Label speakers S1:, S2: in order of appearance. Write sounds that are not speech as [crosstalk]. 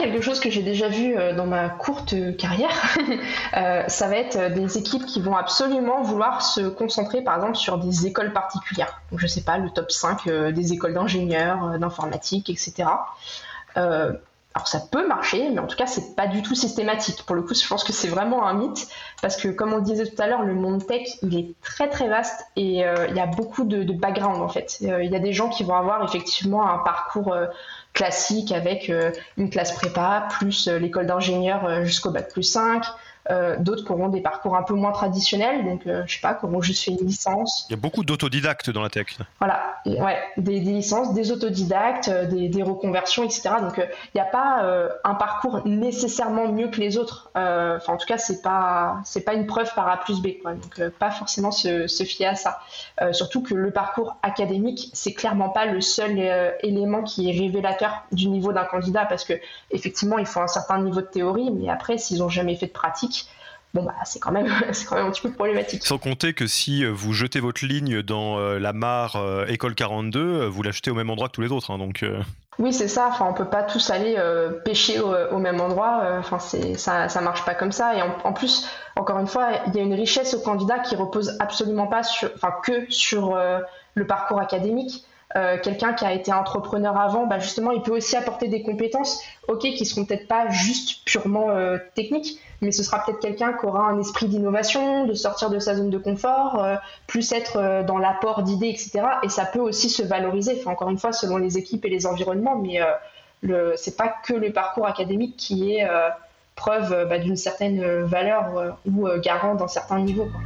S1: quelque chose que j'ai déjà vu dans ma courte carrière, [laughs] ça va être des équipes qui vont absolument vouloir se concentrer par exemple sur des écoles particulières. Donc, je sais pas, le top 5 des écoles d'ingénieurs, d'informatique, etc. Alors ça peut marcher, mais en tout cas c'est pas du tout systématique. Pour le coup, je pense que c'est vraiment un mythe parce que comme on disait tout à l'heure, le monde tech il est très très vaste et euh, il y a beaucoup de, background en fait. Euh, il y a des gens qui vont avoir effectivement un parcours euh, classique avec une classe prépa plus l'école d'ingénieur jusqu'au bac plus 5, euh, d'autres qui auront des parcours un peu moins traditionnels, donc euh, je sais pas, qui auront juste fait une licence.
S2: Il y a beaucoup d'autodidactes dans la tech.
S1: Voilà, ouais, des, licences, des autodidactes, euh, des, reconversions, etc. Donc il n'y a pas un parcours nécessairement mieux que les autres. Enfin, en tout cas, c'est pas c'est pas une preuve par A plus B, quoi. Donc pas forcément se, se, fier à ça. surtout que le parcours académique, c'est clairement pas le seul élément qui est révélateur du niveau d'un candidat, parce que effectivement, il faut un certain niveau de théorie, mais après, s'ils ont jamais fait de pratique bon bah c'est quand même [laughs] c'est quand même un petit peu problématique.
S2: Sans compter que si euh, vous jetez votre ligne dans euh, la mare euh, école 42, vous l'achetez au même endroit que tous les autres, hein, donc.
S1: Oui, c'est ça. Enfin, on peut pas tous aller pêcher au, même endroit. Enfin, c'est ça, ça marche pas comme ça. Et en, plus, encore une fois, il y a une richesse au candidat qui repose absolument pas sur, enfin, que sur le parcours académique. Euh, quelqu'un qui a été entrepreneur avant, bah justement, il peut aussi apporter des compétences, ok, qui seront peut-être pas juste purement euh, techniques, mais ce sera peut-être quelqu'un qui aura un esprit d'innovation, de sortir de sa zone de confort, euh, plus être dans l'apport d'idées, etc. Et ça peut aussi se valoriser, encore une fois, selon les équipes et les environnements, mais le, c'est pas que le parcours académique qui est preuve bah, d'une certaine valeur ou garant dans certains niveaux. Quoi.